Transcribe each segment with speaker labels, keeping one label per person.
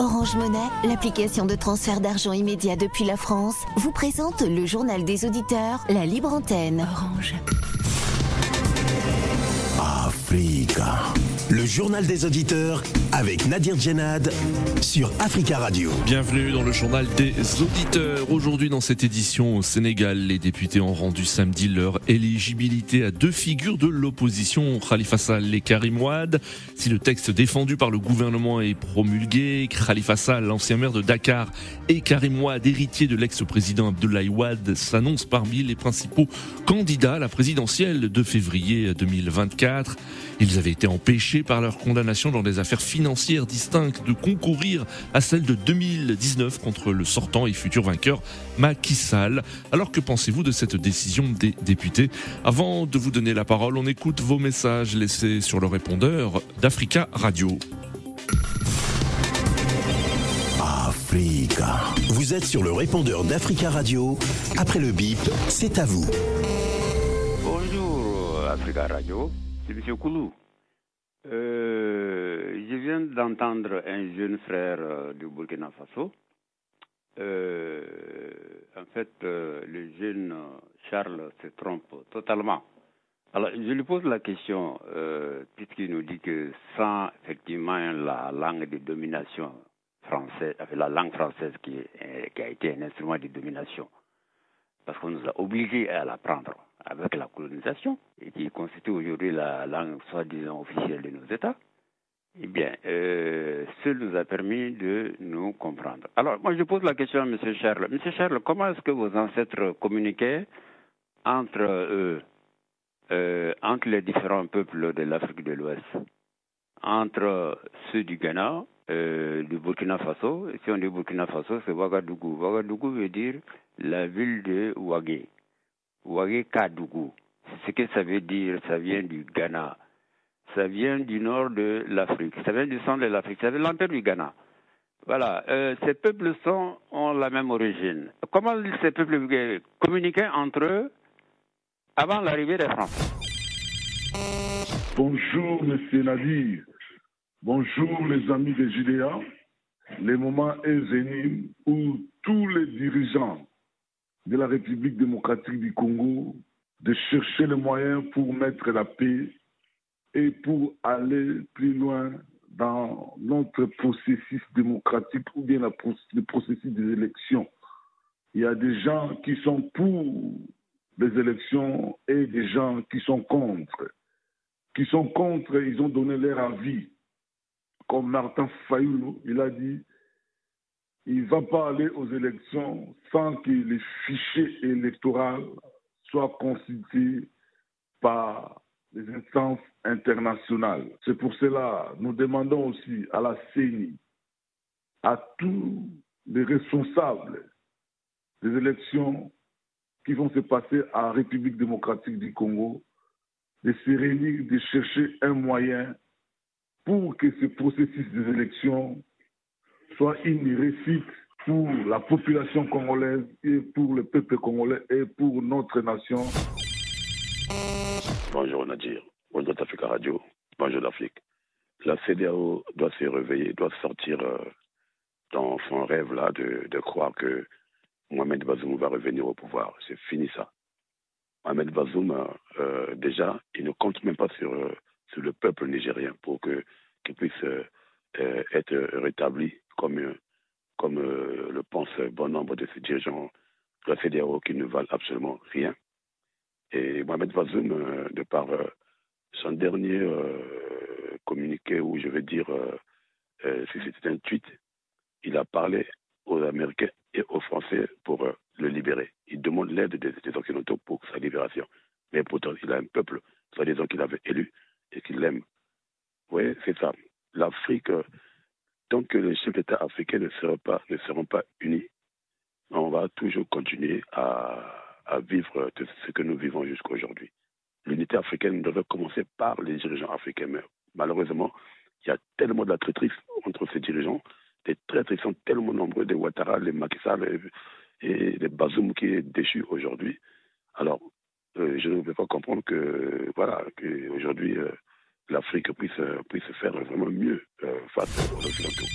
Speaker 1: Orange Monnaie, l'application de transfert d'argent immédiat depuis la France, vous présente le journal des auditeurs, la libre antenne. Orange.
Speaker 2: Africa. Le journal des auditeurs avec Nadir Djenad sur Africa Radio.
Speaker 3: Bienvenue dans le journal des auditeurs. Aujourd'hui dans cette édition au Sénégal, les députés ont rendu samedi leur éligibilité à deux figures de l'opposition, Khalifa Sall et Karim Ouad. Si le texte défendu par le gouvernement est promulgué, Khalifa Sall, l'ancien maire de Dakar, et Karim Ouad, héritier de l'ex-président Abdoulaye Ouad, s'annoncent parmi les principaux candidats à la présidentielle de février 2024. Ils avaient été empêchés par leur condamnation dans des affaires financières distinctes de concourir à celle de 2019 contre le sortant et futur vainqueur Macky Sall. Alors que pensez-vous de cette décision des députés? Avant de vous donner la parole, on écoute vos messages laissés sur le répondeur d'Africa Radio.
Speaker 2: Africa. Vous êtes sur le répondeur d'Africa Radio. Après le bip, c'est à vous.
Speaker 4: Bonjour Africa Radio, c'est M. Koulou. Euh, je viens d'entendre un jeune frère euh, du Burkina Faso. Euh, en fait, euh, le jeune Charles se trompe totalement. Alors, je lui pose la question, euh, puisqu'il nous dit que sans effectivement la langue de domination française, avec la langue française qui, qui a été un instrument de domination, parce qu'on nous a obligés à l'apprendre avec la colonisation, et qui constitue aujourd'hui la langue soi-disant officielle de nos États, eh bien, euh, ce nous a permis de nous comprendre. Alors, moi, je pose la question à M. Charles. M. Charles, comment est-ce que vos ancêtres communiquaient entre eux, euh, entre les différents peuples de l'Afrique de l'Ouest, entre ceux du Ghana, euh, du Burkina Faso, si on dit Burkina Faso, c'est Ouagadougou. Ouagadougou veut dire la ville de Ouagé. Ouagé Kadougou. C'est ce que ça veut dire, ça vient du Ghana. Ça vient du nord de l'Afrique, ça vient du centre de l'Afrique, ça vient de l'empire du Ghana. Voilà, euh, ces peuples sont, ont la même origine. Comment ces peuples communiquaient entre eux avant l'arrivée des Français?
Speaker 5: Bonjour, Monsieur Nadir. Bonjour, les amis des Judéa. Le moment est venu où tous les dirigeants de la République démocratique du Congo de chercher les moyens pour mettre la paix et pour aller plus loin dans notre processus démocratique ou bien le processus des élections. Il y a des gens qui sont pour les élections et des gens qui sont contre qui sont contre, ils ont donné leur avis. Comme Martin Fayoulou, il a dit, il ne va pas aller aux élections sans que les fichiers électoraux soient constitués par les instances internationales. C'est pour cela nous demandons aussi à la CENI, à tous les responsables des élections qui vont se passer à République démocratique du Congo, de se réunir, de chercher un moyen pour que ce processus des élections soit une réussite pour la population congolaise et pour le peuple congolais et pour notre nation.
Speaker 6: Bonjour Nadir, bonjour Africa Radio, bonjour l'Afrique. La CDAO doit se réveiller, doit sortir euh, dans son rêve là de, croire que Mohamed Bazoum va revenir au pouvoir. C'est fini ça. Mohamed Bazoum, euh, déjà, il ne compte même pas sur, euh, sur le peuple nigérien pour que qu'il puisse être rétabli comme, euh, comme euh, le pense bon nombre de ces dirigeants CDAO qui ne valent absolument rien. Et Mohamed Bazoum, euh, de par euh, son dernier euh, communiqué, ou je veux dire, si c'était un tweet, il a parlé aux Américains et aux Français pour le libérer. Il demande l'aide des, Occidentaux pour sa libération. Mais pourtant, il a un peuple, soi-disant qu'il avait élu et qu'il l'aime. Oui, c'est ça. L'Afrique, tant que les chefs d'État africains ne seront pas, unis, on va toujours continuer à, vivre de ce que nous vivons jusqu'à aujourd'hui. L'unité africaine devrait commencer par les dirigeants africains, mais malheureusement, il y a tellement de la traîtrise entre ces dirigeants, des traîtres sont tellement nombreux, des Ouattara, les Macky et les Bazoum qui est déchu aujourd'hui. Alors, euh, je ne peux pas comprendre que, voilà, qu'aujourd'hui, euh, l'Afrique puisse, puisse faire vraiment mieux euh, face aux Occidentaux.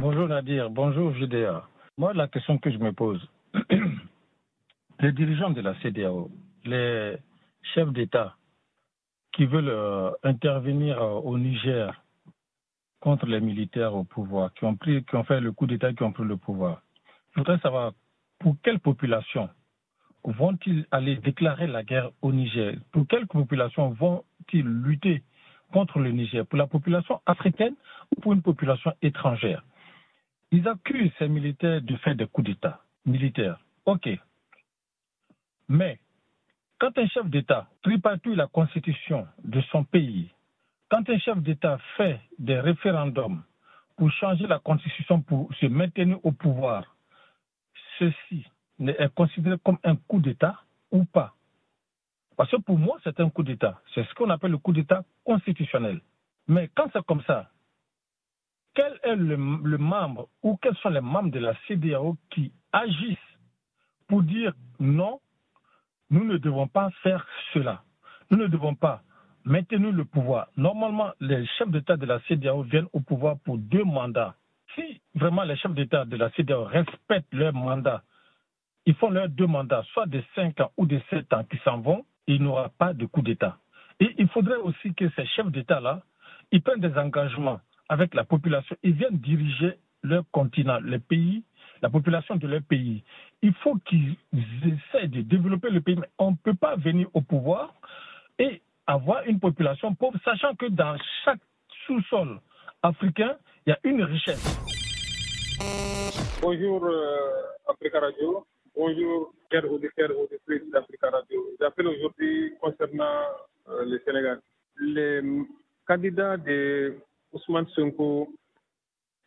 Speaker 7: Bonjour Nadir, bonjour JDA. Moi, la question que je me pose, les dirigeants de la CDAO, les chefs d'État qui veulent euh, intervenir euh, au Niger contre les militaires au pouvoir, qui ont, fait le coup d'État, qui ont pris le pouvoir. Je voudrais savoir pour quelle population vont-ils aller déclarer la guerre au Niger? Pour quelle population vont-ils lutter contre le Niger Pour la population africaine ou pour une population étrangère? Ils accusent ces militaires de faire des coups d'État militaires. OK. Mais quand un chef d'État tripatouille la constitution de son pays, quand un chef d'État fait des référendums pour changer la constitution pour se maintenir au pouvoir, ceci est considéré comme un coup d'État ou pas? Parce que pour moi, c'est un coup d'État. C'est ce qu'on appelle le coup d'État constitutionnel. Mais quand c'est comme ça, quel est le, membre ou quels sont les membres de la CDAO qui agissent pour dire non, nous ne devons pas faire cela. Nous ne devons pas maintenir le pouvoir. Normalement, les chefs d'État de la CDAO viennent au pouvoir pour deux mandats. Si vraiment les chefs d'État de la CDAO respectent leur mandat, ils font leurs deux mandats, soit de cinq ans ou de sept ans qui s'en vont, il n'y aura pas de coup d'État. Et il faudrait aussi que ces chefs d'État-là, ils prennent des engagements avec la population, ils viennent diriger leur continent, les pays, la population de leur pays. Il faut qu'ils essaient de développer le pays, mais on ne peut pas venir au pouvoir et avoir une population pauvre, sachant que dans chaque sous-sol africain, il y a une richesse.
Speaker 8: Bonjour euh. Bonjour, chers auditeurs et auditrices d'Africa Radio. J'appelle aujourd'hui concernant euh, le Sénégal. Les candidats de Ousmane Sonko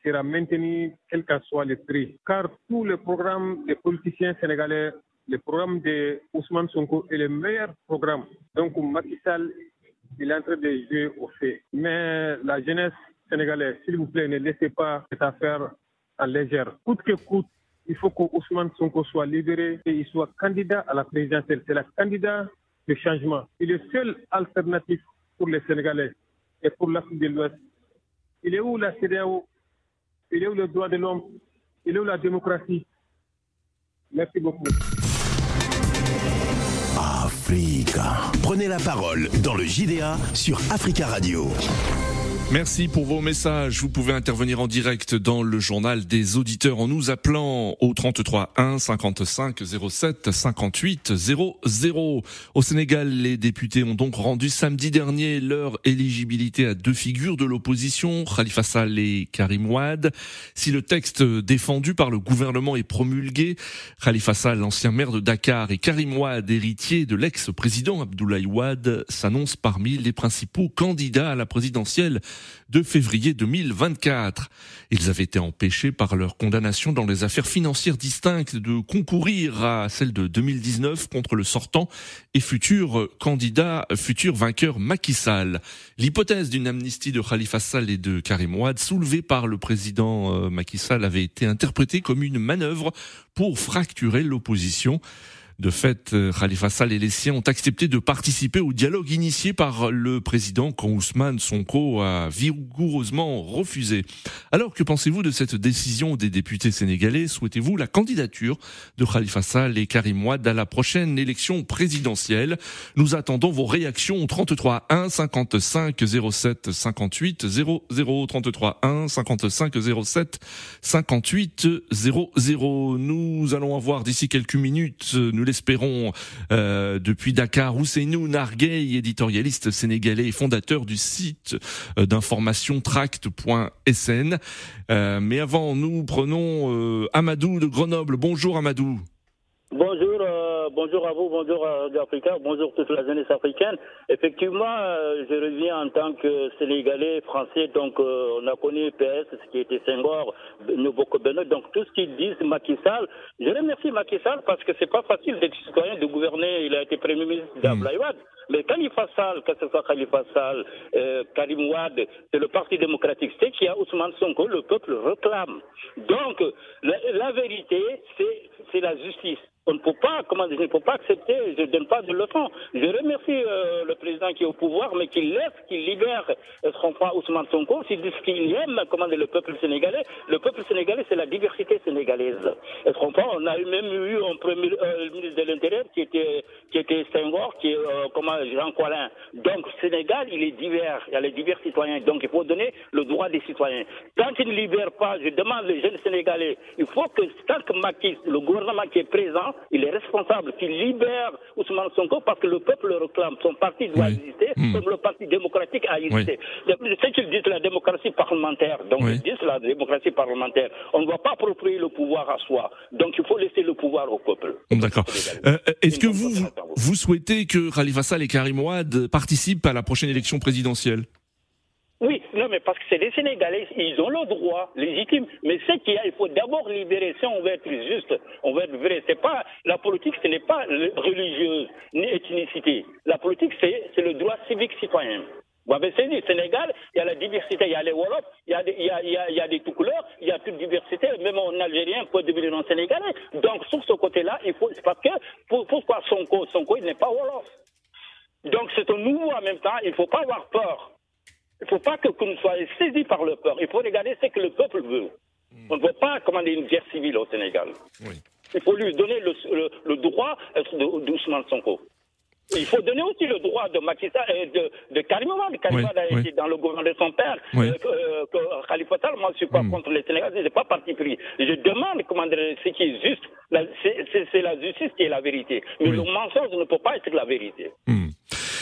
Speaker 8: sera maintenu quel que soit le prix. Car tous les programmes des politiciens sénégalais, le programme de Ousmane Sonko est le meilleur programme. Donc Macky Sall, il est en train de jouer au fait. Mais la jeunesse sénégalaise, s'il vous plaît, ne laissez pas cette affaire en légère. Coûte que coûte, il faut que Ousmane Sonko soit libéré et il soit candidat à la présidentielle. C'est la candidat de changement. Il est le seul alternatif pour les Sénégalais et pour l'Afrique de l'Ouest. Il est où la CDAO Il est où le droit de l'homme? Il est où la démocratie? Merci beaucoup.
Speaker 2: Africa. Prenez la parole dans le JDA sur Africa Radio.
Speaker 3: Merci pour vos messages. Vous pouvez intervenir en direct dans le journal des auditeurs en nous appelant au 33 1 55 07 58 00. Au Sénégal, les députés ont donc rendu samedi dernier leur éligibilité à deux figures de l'opposition, Khalifa Sall et Karim Ouad. Si le texte défendu par le gouvernement est promulgué, Khalifa Sall, l'ancien maire de Dakar, et Karim Ouad, héritier de l'ex-président Abdoulaye Ouad, s'annoncent parmi les principaux candidats à la présidentielle de février 2024. Ils avaient été empêchés par leur condamnation dans les affaires financières distinctes de concourir à celle de 2019 contre le sortant et futur candidat, futur vainqueur Macky Sall. L'hypothèse d'une amnistie de Khalifa Sall et de Karim Ouad soulevée par le président euh, Macky Sall avait été interprétée comme une manœuvre pour fracturer l'opposition. De fait, euh, Khalifa Sall et les siens ont accepté de participer au dialogue initié par le président quand Ousmane Sonko a vigoureusement refusé. Alors, que pensez-vous de cette décision des députés sénégalais? Souhaitez-vous la candidature de Khalifa Sall et Karim Ouad à la prochaine élection présidentielle? Nous attendons vos réactions au 33 1 55 07 58 00 33 1 55 07 58 00. Nous allons avoir d'ici quelques minutes, nous l'espérons, euh, depuis Dakar, Ousseinou Narguey, éditorialiste sénégalais et fondateur du site euh, d'information tract.sn. Euh, mais avant, nous prenons Amadou de Grenoble. Bonjour Amadou.
Speaker 9: Bonjour, euh, bonjour à vous, bonjour à Radio Africa, bonjour toute la jeunesse africaine. Effectivement, euh, je reviens en tant que Sénégalais, Français, donc euh, on a connu PS, ce qui était Senghor, Noboko Benoît, donc tout ce qu'ils disent, Macky Sall. Je remercie Macky Sall parce que c'est pas facile d'être citoyen, de gouverner, il a été Premier ministre d'Ablaï Wade. Mais Khalifa Sall, que ce soit Khalifa Sall, euh, Karim Wade, c'est le Parti démocratique, c'est qu'il y a Ousmane Sonko, le peuple réclame. Donc, la, la vérité, c'est la justice. On ne peut pas, comment dire, je ne peux pas accepter, je ne donne pas de leçon. Je remercie euh, le président qui est au pouvoir, mais qui laisse, qui libère euh, son frère Ousmane Sonko, s'il dit qu'il aime, comment dire, le peuple sénégalais. Le peuple sénégalais, c'est la diversité sénégalaise. Est-ce qu'on On a même eu un premier euh, ministre de l'Intérieur qui était, qui était Senghor, qui est, euh, comment, Jean Collin. Donc, Sénégal, il est divers. Il y a les divers citoyens. Donc, il faut donner le droit des citoyens. Tant qu'il ne libère pas, je demande les jeunes Sénégalais, il faut que, tant que Macky, le gouvernement qui est présent, il est responsable, qu'il libère Ousmane Sonko parce que le peuple le réclame. Son parti doit exister,
Speaker 3: Hmm.
Speaker 9: comme le parti démocratique a existé. C'est qu'ils disent la démocratie parlementaire. Donc,
Speaker 3: Oui.
Speaker 9: ils disent la démocratie parlementaire. On ne doit pas approprier le pouvoir à soi. Donc, il faut laisser le pouvoir au peuple.
Speaker 3: D'accord. Euh, Est-ce que vous souhaitez que Khalifa Sall et Karim Ouad participent à la prochaine élection présidentielle?
Speaker 9: Oui, non, mais parce que c'est les Sénégalais, ils ont le droit légitime. Mais ce qu'il y a, il faut d'abord libérer. Si on veut être juste, on veut être vrai. C'est pas la politique, ce n'est pas religieuse ni ethnicité. La politique, c'est c'est le droit civique citoyen. Vous avez saisi, Sénégal, il y a la diversité, il y a les Wolofs, il y a des, il tout couleurs, il y a toute diversité, même en Algérien peut devenir un Sénégalais. Donc, sur ce côté-là, il faut, c'est parce que, pour- pourquoi Sonko Sonko, il n'est pas Wolof? Donc, c'est un nouveau en même temps, il faut pas avoir peur. Il ne faut pas que, que nous soyons saisis par le peur. Il faut regarder ce que le peuple veut. On ne veut pas commander une guerre civile au Sénégal.
Speaker 3: Oui.
Speaker 9: Il faut lui donner le, le- le droit de- d'Ousmane Sonko. Il faut donner aussi le droit de Macky et de, de Karim
Speaker 3: Oui,
Speaker 9: a
Speaker 3: oui.
Speaker 9: été dans le gouvernement de son père.
Speaker 3: Oui.
Speaker 9: Euh, que, euh, que Khalifa moi, je ne suis pas
Speaker 3: Hmm.
Speaker 9: contre les Sénégalais, je n'ai pas parti pris. Je demande comment dire, ce qui est juste. C'est la justice qui est la vérité. Mais le mensonge ne peut pas être la vérité,
Speaker 3: Hmm.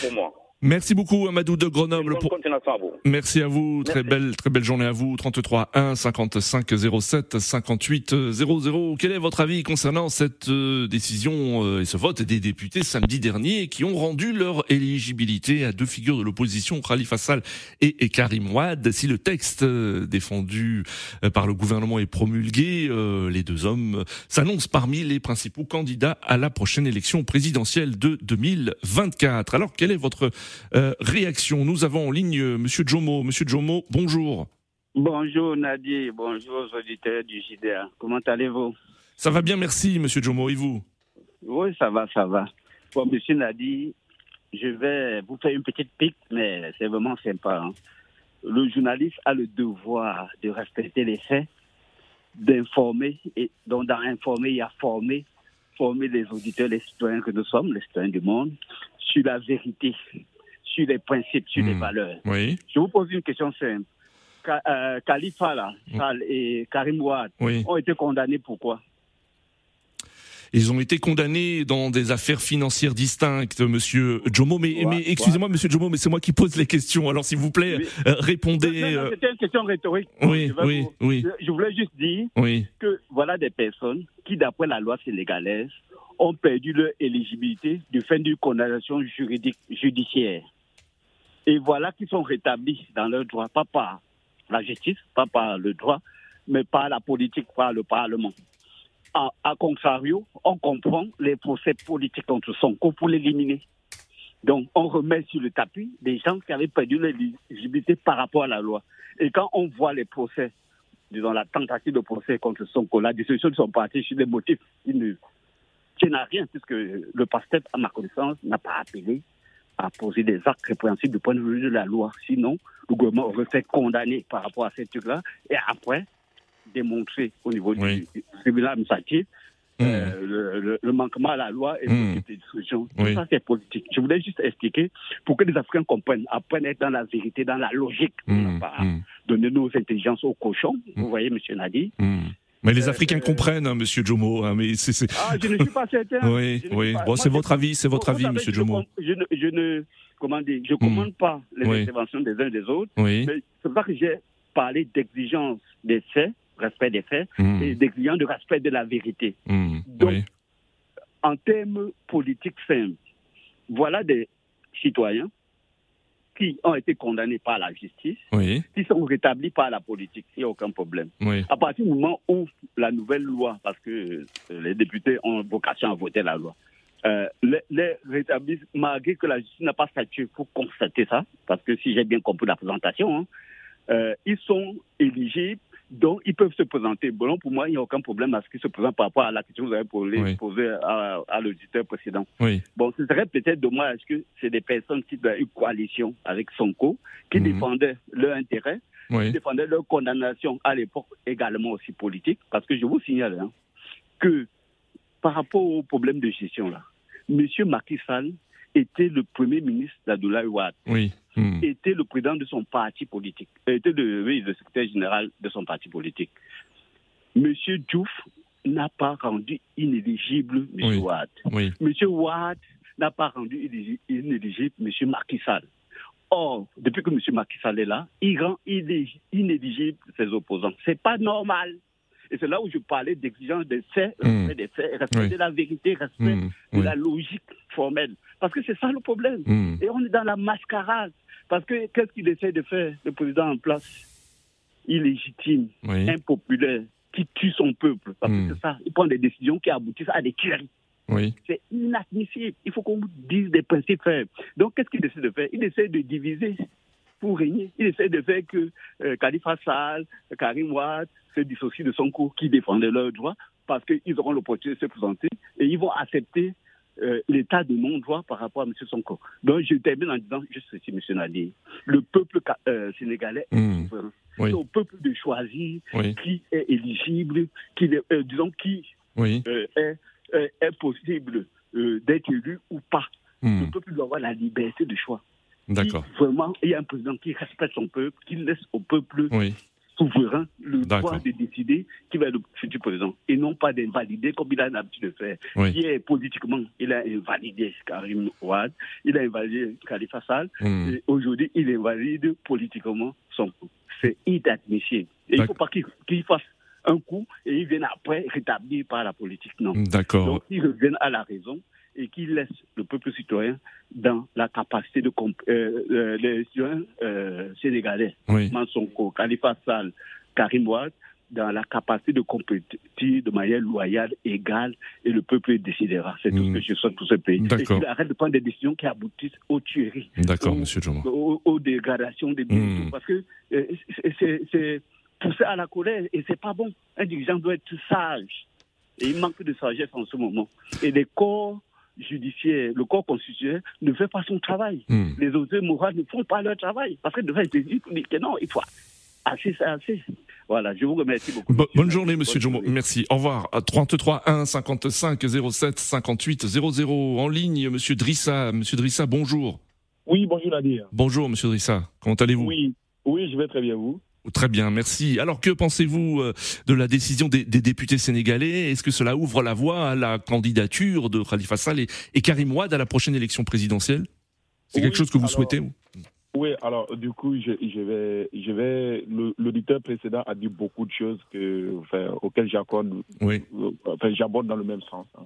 Speaker 9: pour moi.
Speaker 3: Merci beaucoup Amadou de Grenoble pour
Speaker 9: à vous.
Speaker 3: Merci à vous, très
Speaker 9: Merci.
Speaker 3: belle très belle journée à vous 33 1 55 07 58 00. Quel est votre avis concernant cette euh, décision euh, et ce vote des députés samedi dernier qui ont rendu leur éligibilité à deux figures de l'opposition Khalifa Sall et, et Karim Wade si le texte euh, défendu par le gouvernement est promulgué les deux hommes s'annoncent parmi les principaux candidats à la prochaine élection présidentielle de 2024. Alors quelle est votre euh, réaction. Nous avons en ligne euh, Monsieur Jomo. Monsieur Jomo, bonjour.
Speaker 10: Bonjour Nadir, bonjour aux auditeurs du JDA. Comment allez-vous?
Speaker 3: Ça va bien, merci, Monsieur Jomo. Et vous?
Speaker 10: Oui, ça va, ça va. Bon, Monsieur Nadir, je vais vous faire une petite pique, mais c'est vraiment sympa. hein. Le journaliste a le devoir de respecter les faits, d'informer, et donc dans informer, il y a former, former les auditeurs, les citoyens que nous sommes, les citoyens du monde, sur la vérité, sur les principes, sur les
Speaker 3: Hmm.
Speaker 10: valeurs.
Speaker 3: Oui,
Speaker 10: Je vous pose une question simple. Ka- euh, Khalifa là, Sall et Karim Ouad
Speaker 3: oui.
Speaker 10: ont été condamnés pourquoi
Speaker 3: Ils ont été condamnés dans des affaires financières distinctes, Monsieur Jomo. Mais,
Speaker 10: Ouais,
Speaker 3: mais excusez-moi, Monsieur Jomo, mais c'est moi qui pose les questions. Alors, s'il vous plaît,
Speaker 10: Oui.
Speaker 3: euh, répondez. euh,
Speaker 10: C'était une question rhétorique.
Speaker 3: oui,
Speaker 10: Je
Speaker 3: oui,
Speaker 10: vous-
Speaker 3: oui,
Speaker 10: Je, je voulais juste dire
Speaker 3: oui.
Speaker 10: que voilà des personnes qui, d'après la loi sénégalaise, ont perdu leur éligibilité du fait d'une condamnation juridique judiciaire. Et voilà qu'ils sont rétablis dans leurs droits, pas par la justice, pas par le droit, mais par la politique, par le Parlement. A, a contrario, on comprend les procès politiques contre Sonko pour l'éliminer. Donc, on remet sur le tapis des gens qui avaient perdu leur éligibilité par rapport à la loi. Et quand on voit les procès, disons la tentative de procès contre Sonko, la dissolution de son parti sur des motifs qui ne tiennent à rien, puisque le pasteur, à ma connaissance, n'a pas appelé à poser des actes répréhensibles du point de vue de la loi. Sinon, le gouvernement aurait fait condamner par rapport à ces trucs-là et après démontrer au niveau
Speaker 3: Oui.
Speaker 10: du tribunal administratif
Speaker 3: Mmh.
Speaker 10: euh, le, le- le manquement à la loi et
Speaker 3: Mm.
Speaker 10: les dissolutions. Tout
Speaker 3: Oui.
Speaker 10: ça, c'est politique. Je voulais juste expliquer pour que les Africains comprennent, apprennent à être dans la vérité, dans la logique. On
Speaker 3: Mmh,
Speaker 10: pas
Speaker 3: mmh,
Speaker 10: donner nos intelligences aux cochons. Vous voyez, monsieur Nadi.
Speaker 3: Mais les Africains comprennent, hein, Monsieur Jomo. hein, mais c'est,
Speaker 10: Ah, je ne suis pas certain.
Speaker 3: Oui, oui.
Speaker 10: pas-
Speaker 3: Bon, c'est votre avis, c'est votre avis,
Speaker 10: savez,
Speaker 3: Monsieur
Speaker 10: je
Speaker 3: Jomo.
Speaker 10: com- Je ne, je ne, comment dire, je commande pas les
Speaker 3: Oui.
Speaker 10: interventions des uns et des autres,
Speaker 3: Oui.
Speaker 10: mais c'est ça que j'ai parlé d'exigence des faits, respect des faits,
Speaker 3: Mmh,
Speaker 10: et d'exigence de respect de la vérité.
Speaker 3: mmh,
Speaker 10: Donc,
Speaker 3: oui.
Speaker 10: En termes politiques simples, voilà des citoyens qui ont été condamnés par la justice,
Speaker 3: Oui.
Speaker 10: qui sont rétablis par la politique. Il n'y a aucun problème.
Speaker 3: Oui.
Speaker 10: à partir du moment où la nouvelle loi, parce que euh, les députés ont vocation à voter la loi, euh, les, les rétablissent, malgré que la justice n'a pas statué pour constater ça, parce que si j'ai bien compris la présentation, hein, euh, ils sont éligibles Donc, ils peuvent se présenter. Bon, pour moi, il n'y a aucun problème à ce qu'ils se présentent par rapport à la question que vous avez posée, à, à l'auditeur précédent.
Speaker 3: Oui.
Speaker 10: Bon, ce serait peut-être dommage que c'est des personnes qui ont une coalition avec Sonko, qui défendaient leur intérêt,
Speaker 3: Oui.
Speaker 10: qui défendaient leur condamnation à l'époque également aussi politique. Parce que je vous signale hein, que par rapport au problème de gestion, là, M. Macky Sall était le premier ministre d'Abdoulaye Wade
Speaker 3: Oui. Hmm.
Speaker 10: était le président de son parti politique, euh, était le, oui, le secrétaire général de son parti politique. Monsieur Diouf n'a pas rendu inéligible M.
Speaker 3: Oui.
Speaker 10: Wade.
Speaker 3: Oui.
Speaker 10: Monsieur Wade n'a pas rendu inéli- inéligible M. Macky Sall. Or, depuis que M. Macky Sall est là, il rend iné- inéligible ses opposants. C'est pas normal. Et c'est là où je parlais d'exigence des faits, respect des faits, respect
Speaker 3: Oui.
Speaker 10: de la vérité, respect
Speaker 3: Mm.
Speaker 10: de
Speaker 3: Oui.
Speaker 10: la logique formelle. Parce que c'est ça le problème.
Speaker 3: Mm.
Speaker 10: Et on est dans la mascarade. Parce que qu'est-ce qu'il essaie de faire, le président en place? Illégitime,
Speaker 3: Oui.
Speaker 10: impopulaire, qui tue son peuple. Parce que c'est ça. Il prend des décisions qui aboutissent à des tueries.
Speaker 3: Oui.
Speaker 10: C'est inadmissible. Il faut qu'on vous dise des principes faibles. Donc, qu'est-ce qu'il essaie de faire? Il essaie de diviser pour régner. Il essaie de faire que euh, Khalifa Sall, Karim Ouad se dissocient de son cours qui défendait leurs droits parce qu'ils auront l'opportunité de se présenter et ils vont accepter euh, l'état de non-droit par rapport à M. Sonko. Donc, je termine en disant juste ceci, M. Nadir. Le peuple euh, sénégalais est
Speaker 3: Mm.
Speaker 10: souverain.
Speaker 3: Oui.
Speaker 10: C'est au peuple de choisir
Speaker 3: Oui.
Speaker 10: qui est éligible, qui, est- euh, disons, qui
Speaker 3: Oui.
Speaker 10: euh, est, possible euh, d'être élu ou pas.
Speaker 3: Hmm.
Speaker 10: Le peuple doit avoir la liberté de choix.
Speaker 3: D'accord.
Speaker 10: Vraiment, il y a un président qui respecte son peuple, qui laisse au peuple
Speaker 3: Oui.
Speaker 10: souverain le droit de décider qui va être le futur président. Et non pas d'invalider comme il a l'habitude de faire.
Speaker 3: Oui.
Speaker 10: Qui est politiquement, il a invalidé Karim Ouad, il a invalidé Khalifa Sall,
Speaker 3: Hmm.
Speaker 10: et aujourd'hui, il invalide politiquement son coup. C'est inadmissible. Et il ne faut pas qu'il fasse un coup et il vienne après rétablir par la politique. Non.
Speaker 3: D'accord.
Speaker 10: Donc, qu'ils reviennent à la raison et qu'ils laissent le peuple citoyen dans la capacité de comp- euh, euh, les citoyens euh, sénégalais,
Speaker 3: Oui.
Speaker 10: Mansonko, Khalifa Sall, Karim Ouad, dans la capacité de compétir de manière loyale, égale, et le peuple décidera. C'est tout ce que je souhaite pour ce pays. Et qu'il arrête de prendre des décisions qui aboutissent aux tueries,
Speaker 3: D'accord, monsieur
Speaker 10: aux, aux dégradations des biens.
Speaker 3: Mm.
Speaker 10: Parce que euh, c'est- pousser à la colère et c'est pas bon. Un dirigeant doit être sage. Et il manque de sagesse en ce moment. Et les corps judiciaires, le corps constitutionnel ne fait pas son travail.
Speaker 3: Mm.
Speaker 10: Les autorités morales ne font pas leur travail. Parce que devant être dit que non, il faut assez, c'est assez. Voilà, je vous remercie beaucoup.
Speaker 3: Bo- bonne journée, monsieur Jomo. Merci. Au revoir. À 33 1 55 07 58 00 en ligne, monsieur Drissa. Monsieur Drissa, bonjour.
Speaker 11: Oui, bonjour Nadir.
Speaker 3: Bonjour, monsieur Drissa. Comment allez-vous?
Speaker 11: Oui, oui, je vais très bien, vous?
Speaker 3: Très bien, merci. Alors, que pensez-vous euh, de la décision des, des députés sénégalais? Est-ce que cela ouvre la voie à la candidature de Khalifa Sall et, et Karim Ouad à la prochaine élection présidentielle? C'est quelque chose que vous
Speaker 11: alors-
Speaker 3: souhaitez
Speaker 11: Oui, alors du coup, je, je vais, je vais. L'auditeur précédent a dit beaucoup de choses que, enfin, auxquelles j'accorde,
Speaker 3: Oui.
Speaker 11: euh, enfin, j'aborde dans le même sens. hein.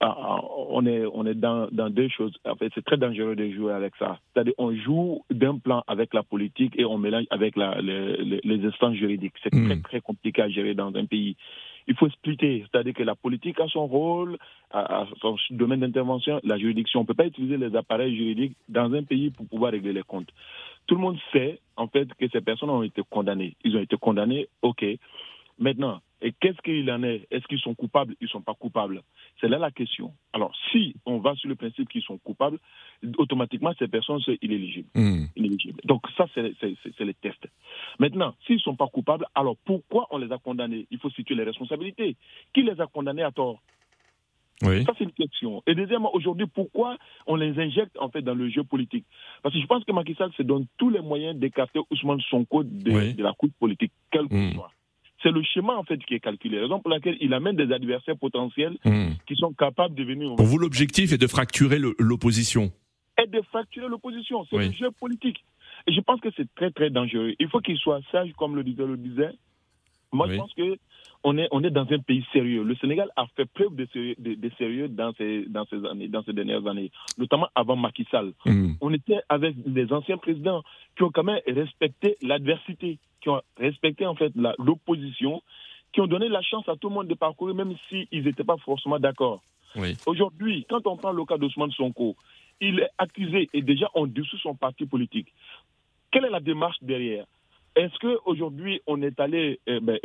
Speaker 11: Ah, ah, on est, on est dans, dans deux choses. En fait, c'est très dangereux de jouer avec ça. C'est-à-dire, on joue d'un plan avec la politique et on mélange avec la, les, les- instances juridiques. C'est
Speaker 3: Mm.
Speaker 11: très, très compliqué à gérer dans un pays. Il faut splitter. C'est-à-dire que la politique a son rôle, a, a son domaine d'intervention, la juridiction. On ne peut pas utiliser les appareils juridiques dans un pays pour pouvoir régler les comptes. Tout le monde sait, en fait, que ces personnes ont été condamnées. Ils ont été condamnés, OK. Maintenant, et qu'est-ce qu'il en est? Est-ce qu'ils sont coupables? Ils ne sont pas coupables. C'est là la question. Alors, si on va sur le principe qu'ils sont coupables, automatiquement, ces personnes sont inéligibles.
Speaker 3: Hmm.
Speaker 11: inéligibles. Donc, ça, c'est les tests. Maintenant, s'ils ne sont pas coupables, alors pourquoi on les a condamnés? Il faut situer les responsabilités. Qui les a condamnés à tort?
Speaker 3: Oui.
Speaker 11: ça, c'est une question. Et deuxièmement, aujourd'hui, pourquoi on les injecte en fait dans le jeu politique? Parce que je pense que Macky Sall se donne tous les moyens d'écarter Ousmane Sonko de,
Speaker 3: Oui.
Speaker 11: de la course politique, quel qu'il
Speaker 3: Mm.
Speaker 11: soit. C'est le schéma en fait qui est calculé. Raison pour laquelle il amène des adversaires potentiels
Speaker 3: Hmm.
Speaker 11: qui sont capables de venir
Speaker 3: Pour vous, l'objectif est de fracturer l'opposition.
Speaker 11: et de fracturer l'opposition. C'est
Speaker 3: Oui.
Speaker 11: le jeu politique. Et je pense que c'est très très dangereux. Il faut qu'il soit sage, comme le disait le disait. Moi,
Speaker 3: Oui.
Speaker 11: je pense que on est on est dans un pays sérieux. Le Sénégal a fait preuve de sérieux, de, de sérieux dans ces dans ces années, dans ces dernières années, notamment avant Macky Sall.
Speaker 3: Hmm.
Speaker 11: On était avec les anciens présidents qui ont quand même respecté l'adversité, qui ont respecté en fait l'opposition, qui ont donné la chance à tout le monde de parcourir, même s'ils n'étaient pas forcément d'accord.
Speaker 3: Oui.
Speaker 11: Aujourd'hui, quand on prend le cas d'Ousmane Sonko, il est accusé et déjà on dissout son parti politique. Quelle est la démarche derrière? Est-ce qu'aujourd'hui, on est allé, eh ben,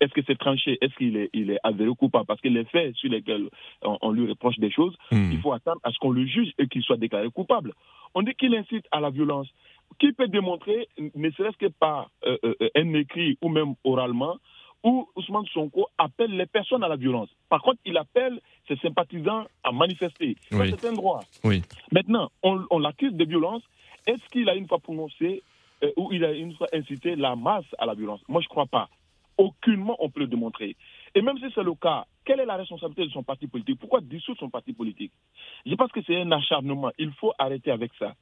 Speaker 11: est-ce que c'est tranché, est-ce qu'il est, il est avéré coupable Parce que les faits sur lesquels on, lui reproche des choses,
Speaker 3: Hmm.
Speaker 11: il faut attendre à ce qu'on le juge et qu'il soit déclaré coupable. On dit qu'il incite à la violence. Qui peut démontrer, ne serait-ce que par euh, euh, un écrit ou même oralement, où Ousmane Sonko appelle les personnes à la violence? Par contre, il appelle ses sympathisants à manifester.
Speaker 3: Oui.
Speaker 11: C'est un droit.
Speaker 3: Oui.
Speaker 11: Maintenant, on, on l'accuse de violence. Est-ce qu'il a une fois prononcé euh, ou il a une fois incité la masse à la violence Moi, je ne crois pas. Aucunement, on peut le démontrer. Et même si c'est le cas, quelle est la responsabilité de son parti politique? Pourquoi dissoudre son parti politique? Je pense que c'est un acharnement. Il faut arrêter avec ça.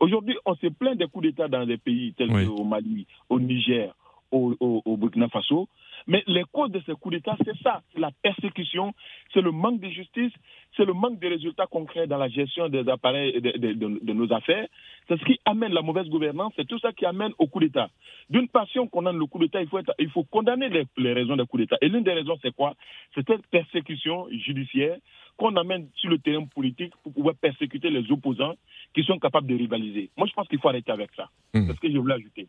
Speaker 11: Aujourd'hui, on se plaint des coups d'État dans des pays tels
Speaker 3: Oui.
Speaker 11: qu'au Mali, au Niger, au, au- au Burkina Faso. Mais les causes de ces coups d'État, c'est ça. C'est la persécution, c'est le manque de justice, c'est le manque de résultats concrets dans la gestion des appareils de, de- nos affaires. C'est ce qui amène la mauvaise gouvernance, c'est tout ça qui amène au coup d'État. D'une passion qu'on a le coup d'État, il faut, être- il faut condamner les, raisons des coups d'État. Et l'une des raisons, c'est quoi? C'est cette persécution judiciaire qu'on amène sur le terrain politique pour pouvoir persécuter les opposants qui sont capables de rivaliser. Moi, je pense qu'il faut arrêter avec ça.
Speaker 3: Mhm.
Speaker 11: C'est ce que je voulais ajouter.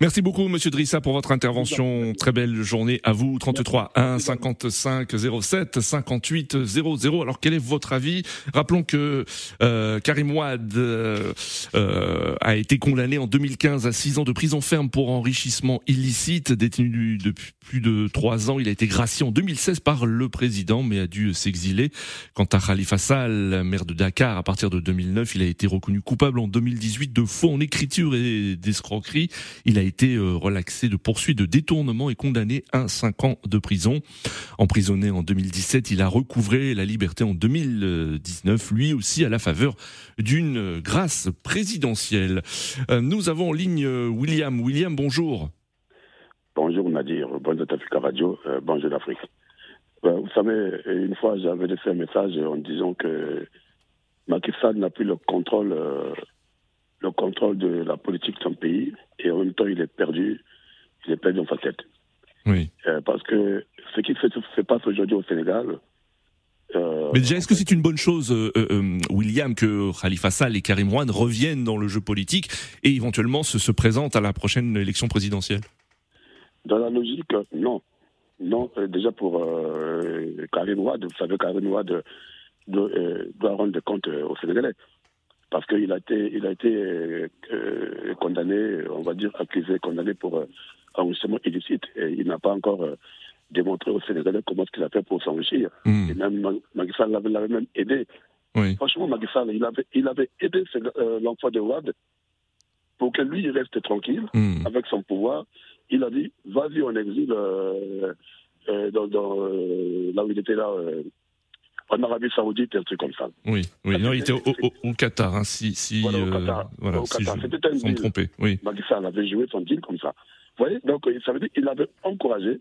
Speaker 3: Merci beaucoup, Monsieur Drissa, pour votre intervention. Très belle journée à vous. 33 1 55 07 58 00. Alors, quel est votre avis? Rappelons que euh, Karim Wade euh, euh, a été condamné en 2015 à 6 ans de prison ferme pour enrichissement illicite. Détenu depuis plus de 3 ans, il a été gracié en 2016 par le président, mais a dû s'exiler. Quant à Khalifa Sall, maire de Dakar, à partir de 2009, il a été reconnu coupable en 2018 de faux en écriture et d'escroquerie. Il a été euh, relaxé de poursuites de détournement et condamné à 5 ans de prison. Emprisonné en 2017, il a recouvré la liberté en 2019, lui aussi à la faveur d'une grâce présidentielle. Euh, Nous avons en ligne euh, William. William, bonjour.
Speaker 6: Bonjour Nadir, bonjour Africa Radio, bonjour l'Afrique. Euh, vous savez, une fois j'avais laissé un message en disant que Macky Sall n'a plus le contrôle, euh, le contrôle de la politique de son pays et en même temps il est perdu, il est perdu sa tête.
Speaker 3: Oui.
Speaker 6: Euh, parce que ce qui se, se passe aujourd'hui au Sénégal, euh,
Speaker 3: Mais déjà, est-ce que c'est une bonne chose, William, que Khalifa Sall et Karim Wade reviennent dans le jeu politique et éventuellement se, se présentent à la prochaine élection présidentielle?
Speaker 6: Dans la logique, non. Non, euh, déjà pour euh, Karim Wade, vous savez, Karim doit, euh, doit rendre des comptes aux Sénégalais. Parce qu'il a été, il a été euh, condamné, on va dire accusé, condamné pour euh, enrichissement illicite. Et il n'a pas encore euh, démontré aux Sénégalais comment est-ce qu'il a fait pour s'enrichir.
Speaker 3: Hmm.
Speaker 6: Et même Ma- Macky l'avait même aidé.
Speaker 3: Oui.
Speaker 6: Franchement, Macky il avait, il avait aidé ce- l'enfant de Wade pour que lui, il reste tranquille
Speaker 3: Hmm.
Speaker 6: avec son pouvoir. Il a dit, vas-y en exil euh, euh, dans, dans, euh, là où il était là, en Arabie Saoudite, un truc comme ça.
Speaker 3: Oui, oui.
Speaker 6: Ça,
Speaker 3: Non, il était au, au- au Qatar, hein, si, si,
Speaker 6: Voilà, au Qatar.
Speaker 3: voilà,
Speaker 6: Au
Speaker 3: si
Speaker 6: Qatar.
Speaker 3: je-
Speaker 6: C'était un deal.
Speaker 3: Oui.
Speaker 6: Macky Sall avait joué son deal comme ça. Vous voyez Donc, ça veut dire qu'il avait encouragé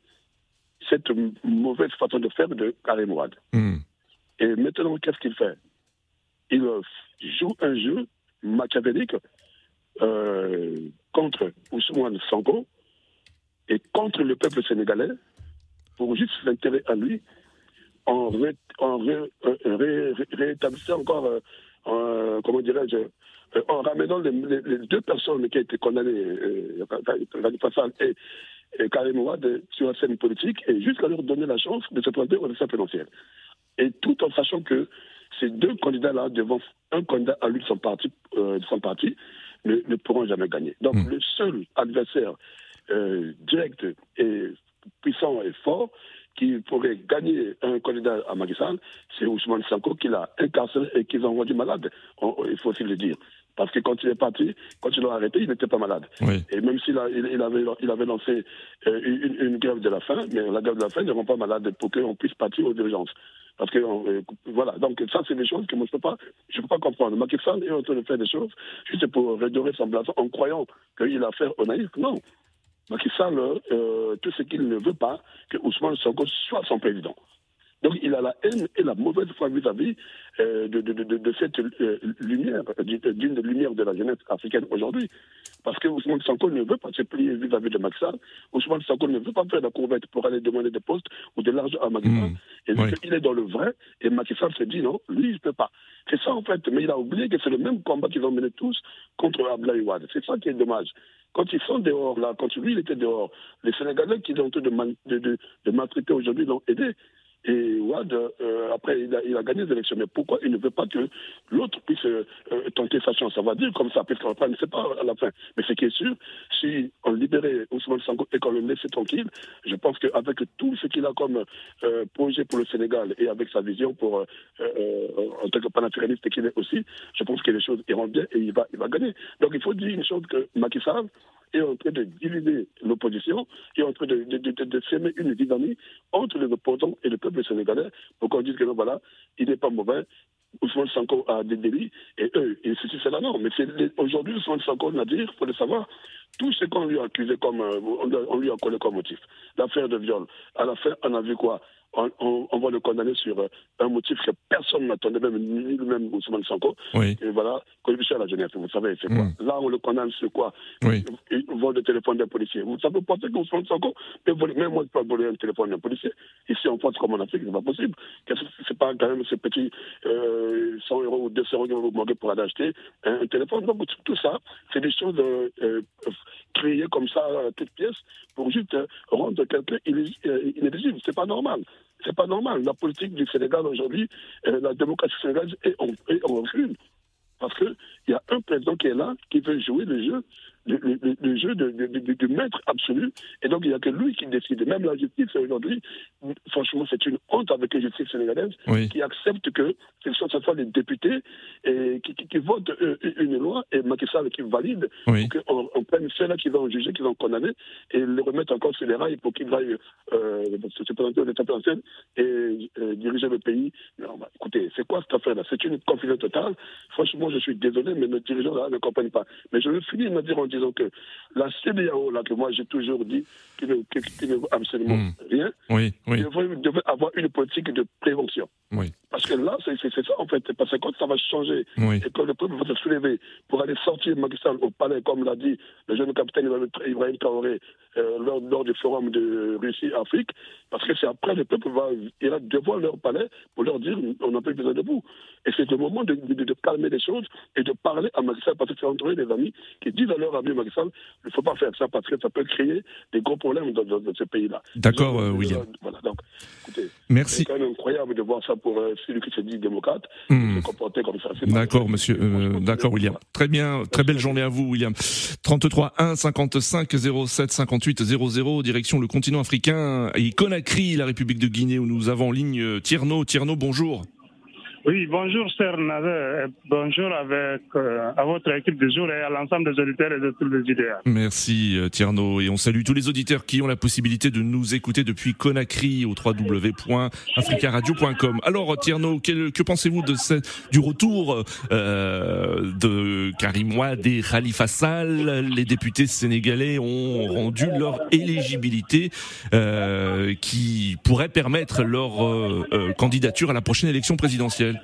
Speaker 6: cette mauvaise façon de faire de Karim Wade.
Speaker 3: Hmm.
Speaker 6: Et maintenant, qu'est-ce qu'il fait? Il joue un jeu machiavélique euh, contre Ousmane Sonko et contre le peuple sénégalais pour juste l'intérêt à lui en, ré- en ré- euh, ré- ré- réétablissant encore, euh, en- comment dirais-je, euh, en ramenant les, les- les deux personnes qui ont été condamnées, Khalifa Sall et, et Karim Ouad, sur la scène politique et jusqu'à leur donner la chance de se présenter aux élections présidentielles. Et tout en sachant que ces deux candidats-là, devant un candidat à lui de son parti, de son parti ne, ne pourront jamais gagner. Donc
Speaker 3: Mm.
Speaker 6: le seul adversaire euh, direct et puissant et fort qui pourrait gagner un candidat à Macky c'est Ousmane Sanko qui l'a incarcéré et qui l'a rendu malade. On- on- il faut aussi le dire. Parce que quand il est parti, quand ils l'ont arrêté, il n'était pas malade.
Speaker 3: Oui.
Speaker 6: Et même s'il a- il, il avait, il avait lancé euh, une, une grève de la faim, mais la grève de la faim ne rend pas malade pour qu'on puisse partir aux urgences. Parce que, euh, voilà, donc ça, c'est des choses que moi, je ne peux, pas- je peux pas comprendre. Macky Sall est en train de faire des choses juste pour redorer son blason en croyant qu'il a affaire au naïf. Non. Macky Sall, euh, tout ce qu'il ne veut pas, que Ousmane Sonko soit son président. Donc il a la haine et la mauvaise foi vis-à-vis euh, de, de, de, de cette euh, lumière, d'une lumières de la jeunesse africaine aujourd'hui. Parce que Ousmane Sanko ne veut pas se plier vis-à-vis de Sall. Ousmane Sanko ne veut pas faire la courvette pour aller demander des postes ou de l'argent à Macky.
Speaker 3: Hmm.
Speaker 6: Et
Speaker 3: Oui.
Speaker 6: qu'il est dans le vrai, et Macky Sall se dit non, lui, il ne peut pas. C'est ça en fait. Mais il a oublié que c'est le même combat qu'ils ont mené tous contre Abdoulaye Wade. C'est ça qui est dommage. Quand ils sont dehors, là, quand lui, il était dehors, les Sénégalais qui ont en train de, de, de, de maltraiter aujourd'hui l'ont aidé. Et Ouad, euh, après, il a, gagné les élections. Mais pourquoi il ne veut pas que l'autre puisse euh, tenter sa chance? Ça va dire comme ça, parce qu'on ne sait pas à la fin. Mais ce qui est sûr, si on libérait Ousmane Sango et qu'on le laissait tranquille, je pense qu'avec tout ce qu'il a comme euh, projet pour le Sénégal et avec sa vision pour, en tant que panafricaniste qu'il est aussi, je pense que les choses iront bien et il va, il va gagner. Donc il faut dire une chose que Macky Sall, est en train de diviser l'opposition, est en train de, de, semer une dynamique entre les opposants et le peuple sénégalais pour qu'on dise que voilà, il n'est pas mauvais, Ousmane Sanko a des délits, et eux, et ceci, c'est là, non. Mais aujourd'hui, Ousmane Sanko, Nadir, il faut le savoir, tout ce qu'on lui a accusé comme, on lui a collé comme motif, l'affaire de viol, à la fin, on a vu quoi on, on, on, va le condamner sur un motif que personne n'attendait, même ni lui-même Ousmane Sanko.
Speaker 3: Oui.
Speaker 6: Et voilà, corruption à la jeunesse, vous savez, c'est quoi?
Speaker 3: Mm.
Speaker 6: Là, on le condamne sur quoi?
Speaker 3: Oui.
Speaker 6: Il vole le téléphone d'un policier. Vous savez, vous pensez qu'Ousmane Sanko peut voler, même moi, je peux pas voler un téléphone d'un policier. Ici, en France, comme en Afrique, c'est pas possible. C'est pas quand même ces petits euh, 100 euros ou 200 euros que vous manquez pour aller acheter un, téléphone? Donc, tout ça, c'est des choses euh, euh, créées comme ça, à toute pièce, pour juste euh, rendre quelqu'un euh, inéligible. C'est pas normal. C'est pas normal. La politique du Sénégal aujourd'hui, euh, la démocratie sénégalaise est en, est en. Parce qu'il y a un président qui est là, qui veut jouer le jeu, le, le- le- le jeu de, de- de- du maître absolu. Et donc, il n'y a que lui qui décide. Même la justice, aujourd'hui, franchement, c'est une honte avec la justice sénégalaise
Speaker 3: Oui.
Speaker 6: qui accepte que ce soit, ce soit les députés et qui, qui, qui votent euh, une loi et Macky Sall qui valide
Speaker 3: Oui.
Speaker 6: pour qu'on on prenne ceux-là qui vont juger, qui vont condamner et les remettre encore sur les rails pour qu'ils aillent euh, se présenter au État présidentiel et euh, diriger le pays. Non, bah, écoutez, c'est quoi cette affaire-là? C'est une confusion totale. Franchement, je suis désolé, mais nos dirigeants là ne comprennent pas. Mais je veux finir de dire en disant que la CDAO, là, que moi j'ai toujours dit, qui ne, qui, qui ne vaut absolument
Speaker 3: Mm.
Speaker 6: rien,
Speaker 3: Oui, oui,
Speaker 6: devrait, devrait avoir une politique de prévention.
Speaker 3: oui,
Speaker 6: Parce que là, c'est ça en fait. Parce que quand ça va changer
Speaker 3: oui.
Speaker 6: et que le peuple va se soulever pour aller sortir Macky au palais, comme l'a dit le jeune capitaine Ibrahim- Traoré euh, lors, lors du forum de Russie-Afrique, parce que c'est après le peuple va ira devant leur palais pour leur dire on n'a plus besoin de vous. Et c'est le moment de, de- de calmer les choses et de parler à Macky parce que c'est entre eux des amis qui disent à il ne faut pas faire ça parce que ça peut créer des gros problèmes dans, dans- dans ce pays-là.
Speaker 3: D'accord, euh, William.
Speaker 6: ont- Voilà, donc, écoutez,
Speaker 3: Merci.
Speaker 6: c'est quand même incroyable de voir ça pour euh, celui qui se dit démocrate, se comporter comme ça.
Speaker 3: D'accord, monsieur. euh, D'accord, William.
Speaker 6: voilà.
Speaker 3: Très bien. Très belle journée à vous, William. 33 1 55 07 58 00. Direction le continent africain et Conakry, la République de Guinée, où nous avons en ligne euh, Tierno. Tierno, bonjour.
Speaker 12: Oui, bonjour, Sir Nader. Bonjour avec, euh, à votre équipe de jour et à l'ensemble des auditeurs et de tous les idéaux.
Speaker 3: Merci, euh, Tierno. Et on salue tous les auditeurs qui ont la possibilité de nous écouter depuis Conakry au www.africaradio.com. Alors, Tierno, quel- que pensez-vous de ce, du retour euh, de Karim Wade et Khalifa Sall? Les députés sénégalais ont rendu leur éligibilité euh, qui pourrait permettre leur euh, euh, candidature à la prochaine élection présidentielle.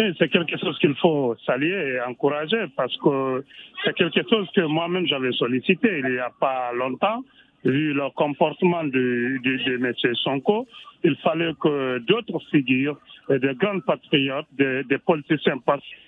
Speaker 12: Et c'est quelque chose qu'il faut saluer et encourager parce que c'est quelque chose que moi-même j'avais sollicité il n'y a pas longtemps. Vu le comportement de, M. Sonko, il fallait que d'autres figures, euh, de grands patriotes, des des politiciens pacifiques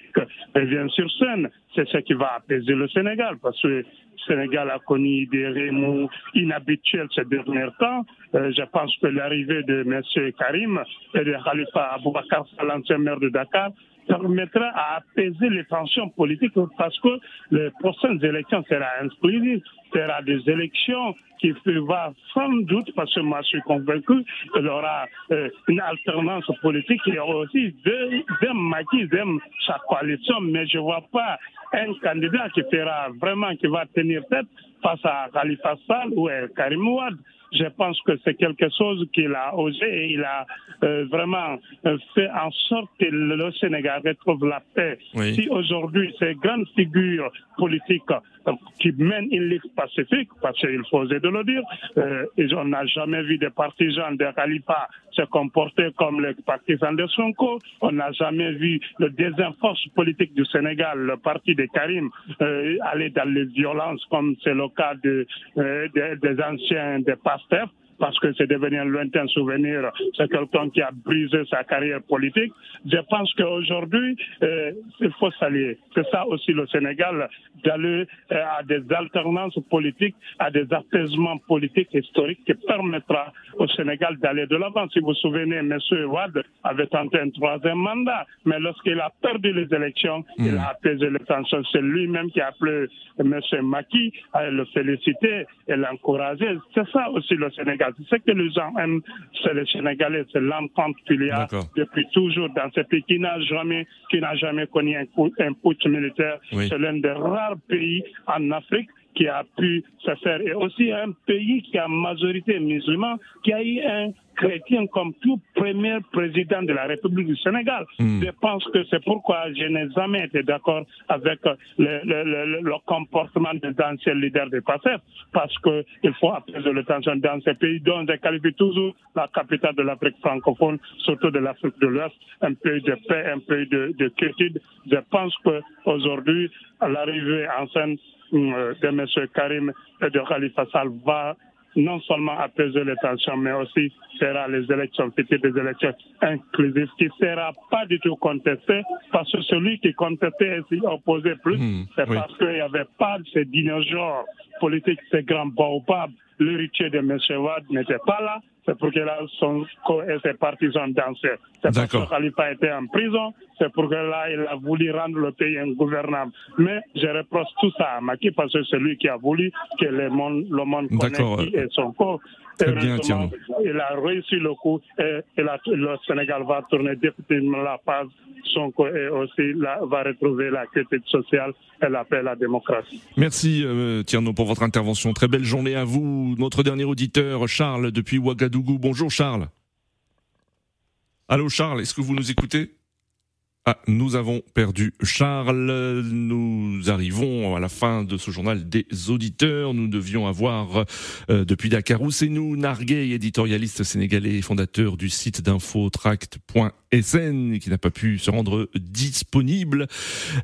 Speaker 12: reviennent sur scène. C'est ce qui va apaiser le Sénégal parce que le Sénégal a connu des remous inhabituels ces derniers temps. Euh, je pense que l'arrivée de M. Karim et de Khalifa Aboubakar, l'ancien maire de Dakar, permettra à apaiser les tensions politiques parce que les prochaines élections seront inclusives, sera des élections qui va sans doute, parce que moi je suis convaincu qu'il y aura euh, une alternance politique, il y aura aussi deux, deux maquis, deux chaque coalition, mais je ne vois pas un candidat qui fera vraiment, qui va tenir tête face à Khalifa Sall ou à Karim Ouad. Je pense que c'est quelque chose qu'il a osé et il a euh, vraiment euh, fait en sorte que le Sénégal retrouve la paix.
Speaker 3: Oui.
Speaker 12: Si aujourd'hui ces grandes figures politiques euh, qui mènent une lutte pacifique, parce qu'il faut oser de le dire, euh, et on n'a jamais vu des partisans de Khalifa se comporter comme les partisans de Sonko. On n'a jamais vu le deuxième force politique du Sénégal, le parti de Karim, euh, aller dans les violences comme c'est le cas de, euh, de- des anciens des Steph parce que c'est devenu un lointain souvenir. C'est quelqu'un qui a brisé sa carrière politique. Je pense qu'aujourd'hui, euh, il faut s'allier. C'est ça aussi le Sénégal, d'aller euh, à des alternances politiques, à des apaisements politiques historiques qui permettra au Sénégal d'aller de l'avant. Si vous vous souvenez, M. Ouad avait tenté un troisième mandat, mais lorsqu'il a perdu les élections, il a apaisé les tensions. C'est lui-même qui a appelé M. Maki à le féliciter et l'encourager. C'est ça aussi le Sénégal. C'est ce que les gens aiment, c'est les Sénégalais, c'est l'entente qu'il y a depuis toujours dans ce pays qui n'a jamais, qui n'a jamais connu un, un putsch militaire. C'est l'un des rares pays en Afrique qui a pu se faire, et aussi un pays qui a majorité musulmane, qui a eu un chrétien comme tout premier président de la République du Sénégal.
Speaker 3: Hmm.
Speaker 12: Je pense que c'est pourquoi je n'ai jamais été d'accord avec le, le, le, le comportement des anciens leaders du passé, parce qu'il faut apaiser le tension dans ces pays dont je qualifie toujours la capitale de l'Afrique francophone, surtout de l'Afrique de l'Ouest, un pays de paix, un pays de, de quiétude. Je pense qu'aujourd'hui, l'arrivée en scène euh, de M. Karim et de Khalifa Sall va non seulement apaiser les tensions, mais aussi fera les élections futures des élections inclusives qui ne sera pas du tout contesté parce que celui qui contestait et s'y opposait plus, c'est
Speaker 3: oui.
Speaker 12: parce qu'il n'y avait pas ces dinosaures politiques, ces grands baobabs. L'héritier de M. Wad n'était pas là, c'est pour que là, son co et ses partisans dansaient. C'est parce que Khalifa était en prison, c'est pour que là, il a voulu rendre le pays ingouvernable. Mais je reproche tout ça à Maki parce que c'est lui qui a voulu que le monde, le monde
Speaker 3: D'accord.
Speaker 12: connaisse qui est son corps.
Speaker 3: Très bien,
Speaker 12: il a réussi le coup et, et la- le Sénégal va tourner définitivement la page. Son co et aussi la- va retrouver la critique sociale et la paix et la démocratie.
Speaker 3: Merci euh, Tierno pour votre intervention. Très belle journée à vous. Notre dernier auditeur, Charles, depuis Ouagadougou. Bonjour Charles. Allô Charles, est-ce que vous nous écoutez? Ah, nous avons perdu Charles. Nous arrivons à la fin de ce journal des auditeurs. Nous devions avoir euh, depuis Dakar Ousseinou Narguey, éditorialiste sénégalais et fondateur du site d'infotract.sn, qui n'a pas pu se rendre disponible.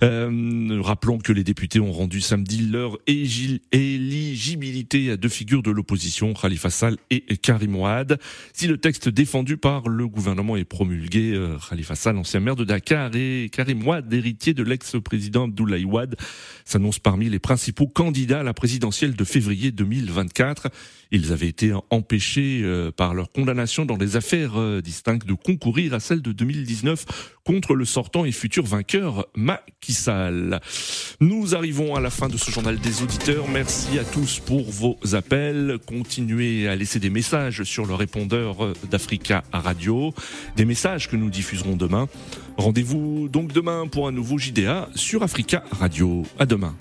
Speaker 3: Euh, rappelons que les députés ont rendu samedi leur éligibilité à deux figures de l'opposition, Khalifa Sall et Karim Ouad. Si le texte défendu par le gouvernement est promulgué, euh, Khalifa Sall, ancien maire de Dakar, et Karim Ouad, héritier de l'ex-président Abdoulaye Ouad, s'annoncent parmi les principaux candidats à la présidentielle de février 2024. Ils avaient été empêchés euh, par leur condamnation dans des affaires euh, distinctes de concourir à celle de 2019 contre le sortant et futur vainqueur Macky Sall. Nous arrivons à la fin de ce journal des auditeurs. Merci à tous pour vos appels. Continuez à laisser des messages sur le répondeur d'Africa Radio, des messages que nous diffuserons demain. Rendez-vous donc demain pour un nouveau JDA sur Africa Radio. À demain.